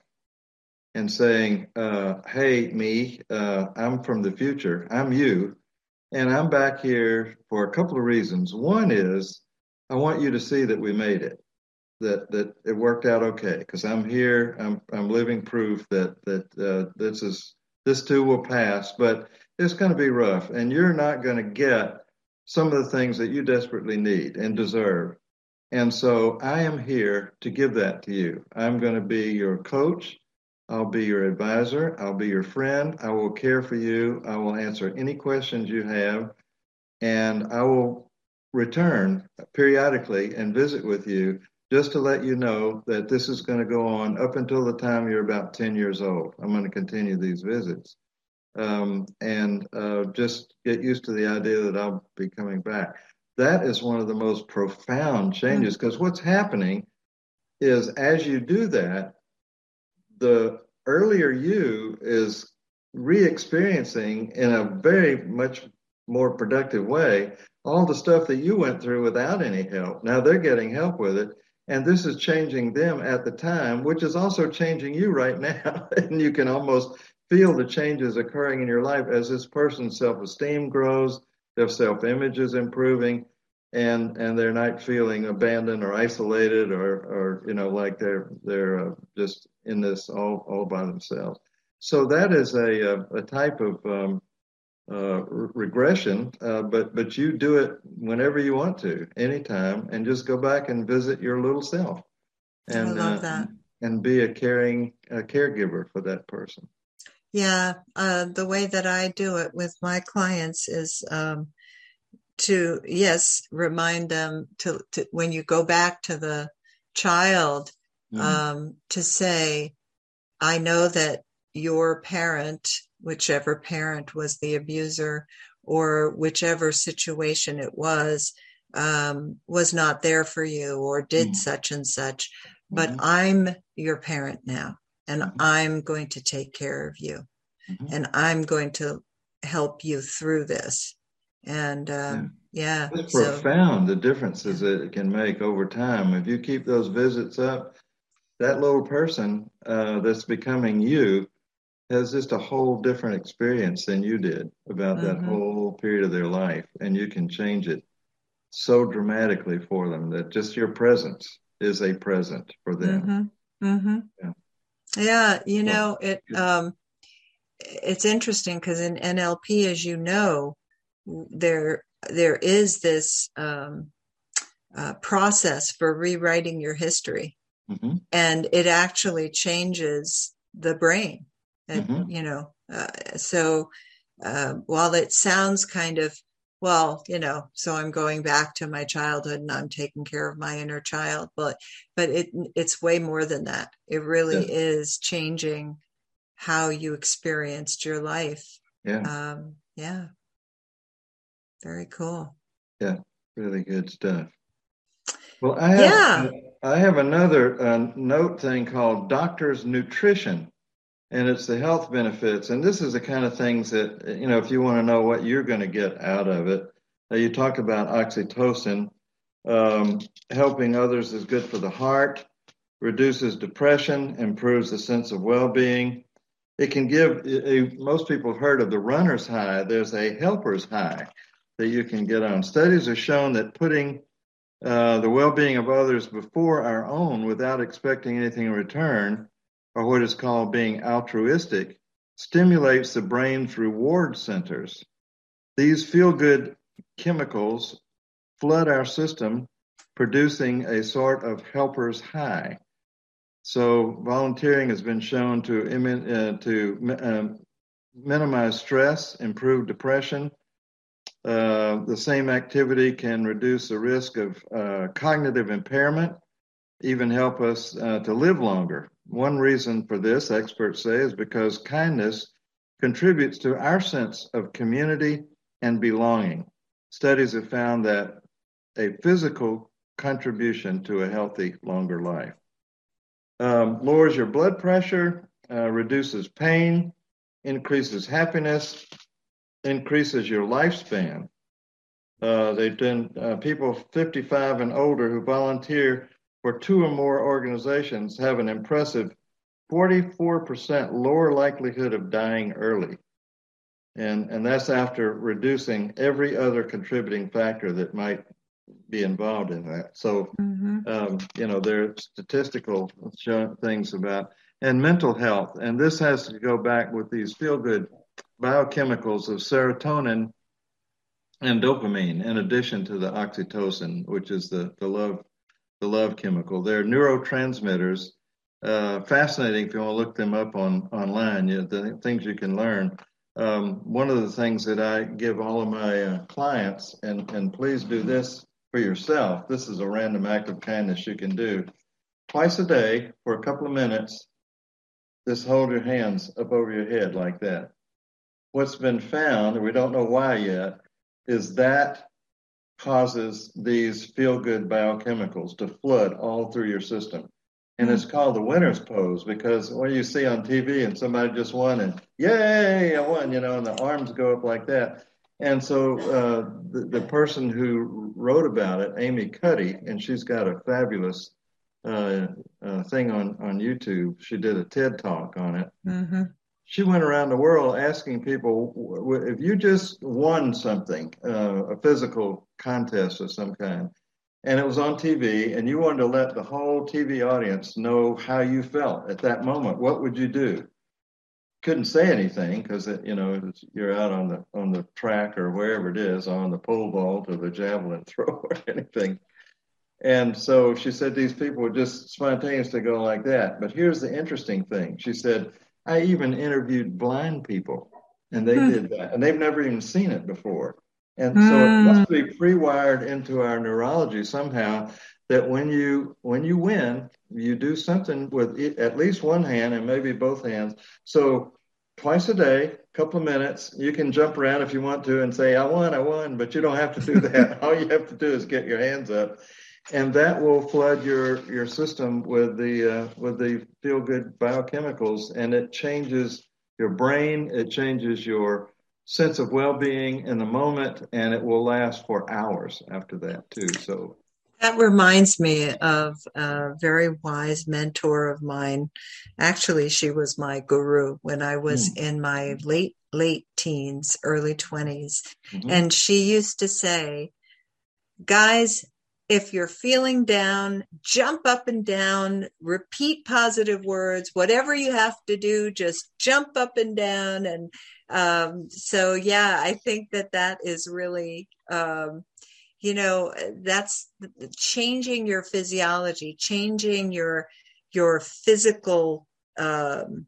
and saying, uh, Hey, me, uh, I'm from the future. I'm you. And I'm back here for a couple of reasons. One is I want you to see that we made it, that, that it worked out okay, because I'm here. I'm, I'm living proof that, that uh, this is, this too will pass, but it's going to be rough. And you're not going to get some of the things that you desperately need and deserve. And so I am here to give that to you. I'm going to be your coach. I'll be your advisor. I'll be your friend. I will care for you. I will answer any questions you have. And I will return periodically and visit with you just to let you know that this is going to go on up until the time you're about 10 years old. I'm going to continue these visits. um, and uh, just get used to the idea that I'll be coming back. That is one of the most profound changes hmm. because what's happening is as you do that, the earlier you is re-experiencing in a very much more productive way all the stuff that you went through without any help. Now they're getting help with it. And this is changing them at the time, which is also changing you right now. and you can almost feel the changes occurring in your life as this person's self-esteem grows, their self-image is improving, and and they're not feeling abandoned or isolated or or you know like they're they're uh, just in this all all by themselves. So that is a a, a type of um, uh, regression, uh, but but you do it whenever you want to, anytime, and just go back and visit your little self, and I love uh, that. and be a caring a caregiver for that person. Yeah, uh, the way that I do it with my clients is um, to yes remind them to, to, when you go back to the child mm-hmm. um, to say, I know that your parent, whichever parent was the abuser or whichever situation it was, um, was not there for you or did mm-hmm. such and such, but mm-hmm. I'm your parent now and mm-hmm. I'm going to take care of you mm-hmm. and I'm going to help you through this. And um, yeah, yeah. it's so, profound the differences yeah. it can make over time. If you keep those visits up, that little person uh, that's becoming you has just a whole different experience than you did about mm-hmm. that whole period of their life, and you can change it so dramatically for them that just your presence is a present for them. Mm-hmm. Mm-hmm. Yeah. Yeah, you know it. Um, it's interesting because in NLP, as you know, there there is this um, uh, process for rewriting your history, mm-hmm. and it actually changes the brain. And, mm-hmm. You know, uh, so uh, while it sounds kind of well, you know, so I'm going back to my childhood and I'm taking care of my inner child, but but it it's way more than that. It really yeah. is changing how you experienced your life. Yeah. Um, yeah. Very cool. Yeah, really good stuff. Well, I have, yeah. I have another uh, note thing called Doctor's Nutrition, and it's the health benefits. And this is the kind of things that, you know, if you want to know what you're going to get out of it, uh, you talk about oxytocin. Um, helping others is good for the heart, reduces depression, improves the sense of well being. It can give, most people have heard of the runner's high. There's a helper's high that you can get on. Studies have shown that putting uh, the well being of others before our own without expecting anything in return, or what is called being altruistic, stimulates the brain's reward centers. These feel good chemicals flood our system, producing a sort of helper's high. So, volunteering has been shown to, uh, to uh, minimize stress, improve depression, uh, the same activity can reduce the risk of uh, cognitive impairment, even help us uh, to live longer. One reason for this, experts say, is because kindness contributes to our sense of community and belonging. Studies have found that a physical contribution to a healthy, longer life. Um, lowers your blood pressure, uh, reduces pain, increases happiness, increases your lifespan. Uh, they've done uh, people 55 and older who volunteer for two or more organizations have an impressive 44% lower likelihood of dying early. And, and that's after reducing every other contributing factor that might be involved in that. So, mm-hmm. um, you know, there are statistical things about and mental health. And this has to go back with these feel good biochemicals of serotonin and dopamine in addition to the oxytocin, which is the, the love the love chemical. They're neurotransmitters. Uh, fascinating if you want to look them up on online. You know, the things you can learn. Um, one of the things that I give all of my uh, clients, and and please do this for yourself. This is a random act of kindness you can do twice a day for a couple of minutes. Just hold your hands up over your head like that what's been found, and we don't know why yet, is that causes these feel good biochemicals to flood all through your system. And it's called the winner's pose because what you see on TV and somebody just won and yay, I won, you know, and the arms go up like that. And so uh, the, the person who wrote about it, Amy Cuddy, and she's got a fabulous uh, uh, thing on, on YouTube. She did a TED talk on it. Mm-hmm. She went around the world asking people if you just won something, uh, a physical contest of some kind, and it was on TV, and you wanted to let the whole TV audience know how you felt at that moment, what would you do? Couldn't say anything because you know you're out on the on the track or wherever it is, on the pole vault or the javelin throw or anything. And so she said these people would just spontaneously go like that. But here's the interesting thing. She said, I even interviewed blind people and they hmm. did that and they've never even seen it before. And so it hmm. must be pre-wired into our neurology somehow that when you when you win, you do something with at least one hand and maybe both hands. So twice a day, a couple of minutes, you can jump around if you want to and say, I won, I won, but you don't have to do that. All you have to do is get your hands up. And that will flood your, your system with the uh, with the feel good biochemicals, and it changes your brain. It changes your sense of well-being in the moment and it will last for hours after that too so that reminds me of a very wise mentor of mine actually she was my guru when i was mm. in my late late teens early 20s mm-hmm. and she used to say guys if you're feeling down, jump up and down, repeat positive words, whatever you have to do, just jump up and down. And um, so, yeah, I think that that is really, um, you know, that's changing your physiology, changing your your physical um,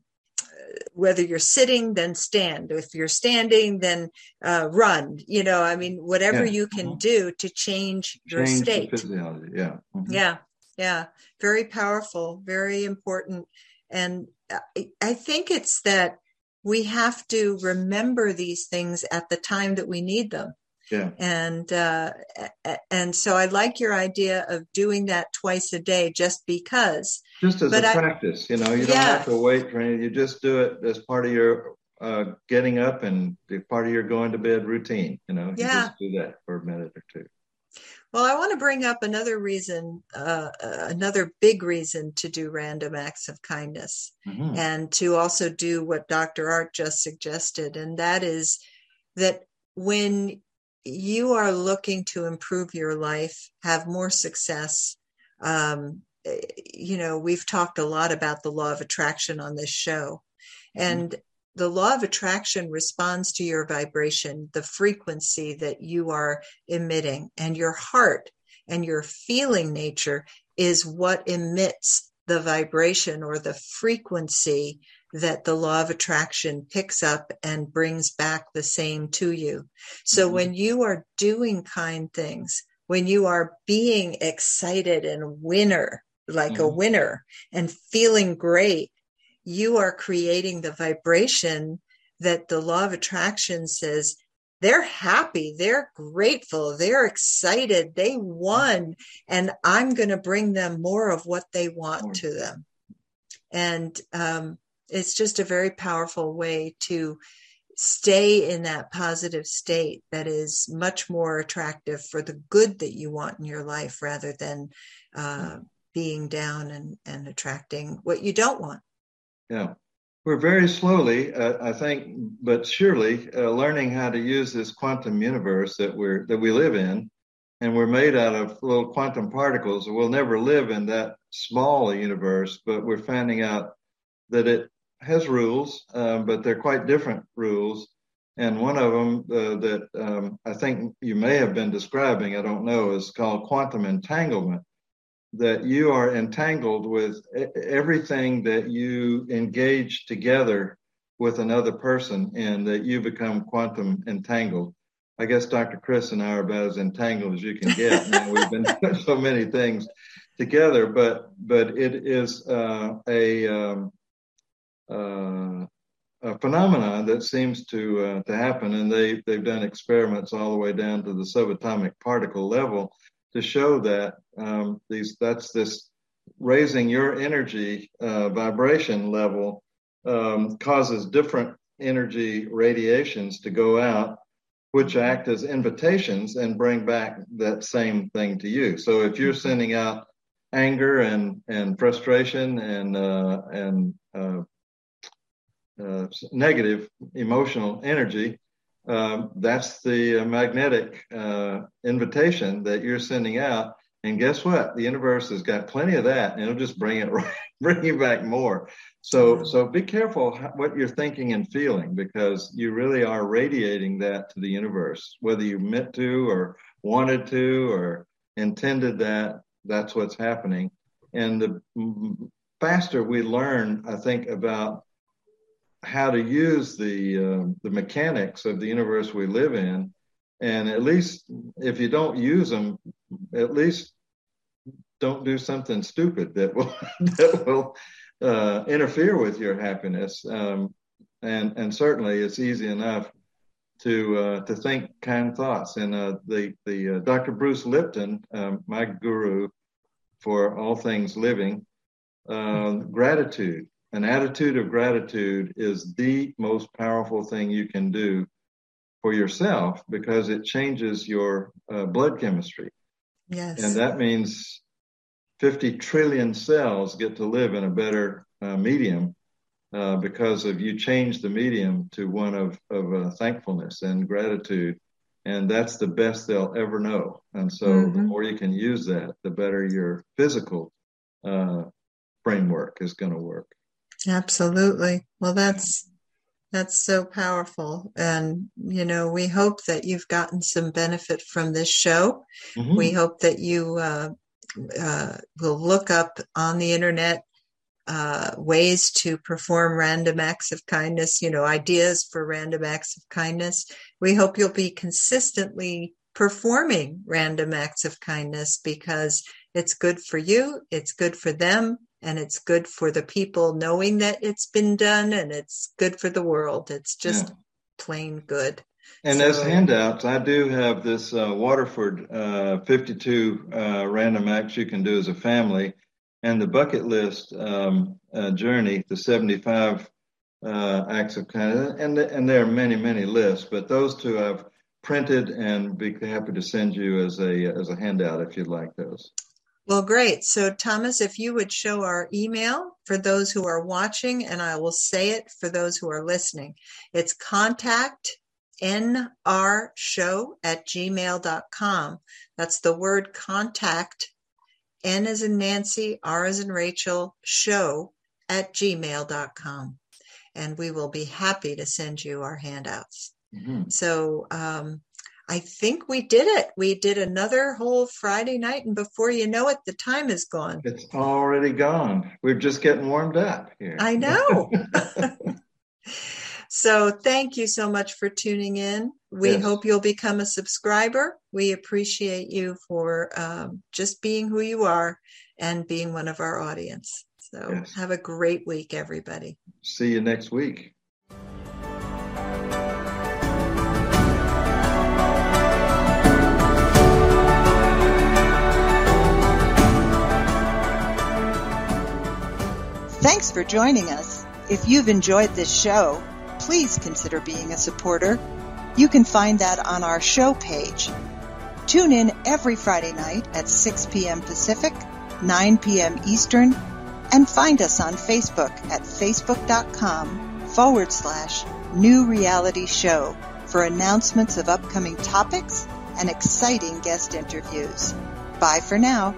whether you're sitting, then stand. If you're standing, then uh, run. You know, I mean, whatever yeah. you can mm-hmm. do to change your change state. physiology. Yeah. Mm-hmm. Yeah. Yeah. Very powerful. Very important. And I, I think it's that we have to remember these things at the time that we need them. Yeah. And uh, and so I like your idea of doing that twice a day, just because. Just as but a I, practice, you know, you don't have to wait for anything. You just do it as part of your uh, getting up and part of your going to bed routine. You know, yeah. you just do that for a minute or two. Well, I want to bring up another reason, uh, uh, another big reason to do random acts of kindness mm-hmm. and to also do what Dr. Art just suggested. And that is that when you are looking to improve your life, have more success. Um, you know, we've talked a lot about the law of attraction on this show. Mm-hmm. And the law of attraction responds to your vibration, the frequency that you are emitting, and your heart and your feeling nature is what emits the vibration or the frequency that the law of attraction picks up and brings back the same to you. So mm-hmm. when you are doing kind things, when you are being excited and winner, like mm-hmm. a winner and feeling great, you are creating the vibration that the law of attraction says they're happy, they're grateful, they're excited, they won, and I'm going to bring them more of what they want to them. And um, it's just a very powerful way to stay in that positive state that is much more attractive for the good that you want in your life rather than uh, being down and, and attracting what you don't want. Yeah. We're very slowly, uh, I think, but surely uh, learning how to use this quantum universe that we're that we live in, and we're made out of little quantum particles. We'll never live in that small universe, but we're finding out that it has rules, um, but they're quite different rules. And one of them uh, that um, I think you may have been describing, I don't know, is called quantum entanglement. That you are entangled with everything that you engage together with another person, and that you become quantum entangled. I guess Dr. Chris and I are about as entangled as you can get. Man, we've been doing so many things together, but but it is uh, a um, uh, a phenomenon that seems to uh, to happen, and they they've done experiments all the way down to the subatomic particle level to show that um, these that's this raising your energy uh, vibration level um, causes different energy radiations to go out, which act as invitations and bring back that same thing to you. So if you're sending out anger and and frustration and uh, and uh, uh, negative emotional energy, um, that's the uh, magnetic uh, invitation that you're sending out. And guess what? The universe has got plenty of that, and it'll just bring it right, bring you back more. So, so be careful what you're thinking and feeling because you really are radiating that to the universe, whether you meant to or wanted to or intended that. That's what's happening. And the faster we learn, I think about how to use the uh, the mechanics of the universe we live in, and at least if you don't use them, at least don't do something stupid that will that will uh, interfere with your happiness. Um, and and certainly it's easy enough to uh, to think kind thoughts. And uh, the the uh, Dr. Bruce Lipton, um, my guru for all things living, uh, gratitude an attitude of gratitude is the most powerful thing you can do for yourself because it changes your uh, blood chemistry. Yes. And that means 50 trillion cells get to live in a better uh, medium uh, because of you change the medium to one of, of uh, thankfulness and gratitude. And that's the best they'll ever know. And so mm-hmm. the more you can use that, the better your physical uh, framework is going to work. Absolutely. Well, that's that's so powerful. And, you know, we hope that you've gotten some benefit from this show. Mm-hmm. We hope that you uh, uh, will look up on the internet uh, ways to perform random acts of kindness, you know, ideas for random acts of kindness. We hope you'll be consistently performing random acts of kindness because it's good for you, it's good for them, and it's good for the people knowing that it's been done and it's good for the world. It's just yeah. plain good. And so, as handouts, I do have this uh, Waterford uh, 52 uh, random acts you can do as a family, and the bucket list um, uh, journey, the 75 uh, acts of kindness, and and there are many many lists, but those two I've printed and be happy to send you as a as a handout if you'd like those. Well, great. So, Thomas, if you would show our email for those who are watching, and I will say it for those who are listening. It's contact nrshow at gmail.com. That's the word contact, N as in Nancy, R as in Rachel, show at gmail.com. And we will be happy to send you our handouts. Mm-hmm. So, um, I think we did it. We did another whole Friday night, and before you know it, the time is gone. It's already gone. We're just getting warmed up here. I know. so, thank you so much for tuning in. We yes. hope you'll become a subscriber. We appreciate you for um, just being who you are and being one of our audience. So, yes. have a great week, everybody. See you next week. Thanks for joining us. If you've enjoyed this show, please consider being a supporter. You can find that on our show page. Tune in every Friday night at 6 p.m. Pacific, 9 p.m. Eastern, and find us on Facebook at facebook.com forward slash new reality show for announcements of upcoming topics and exciting guest interviews. Bye for now.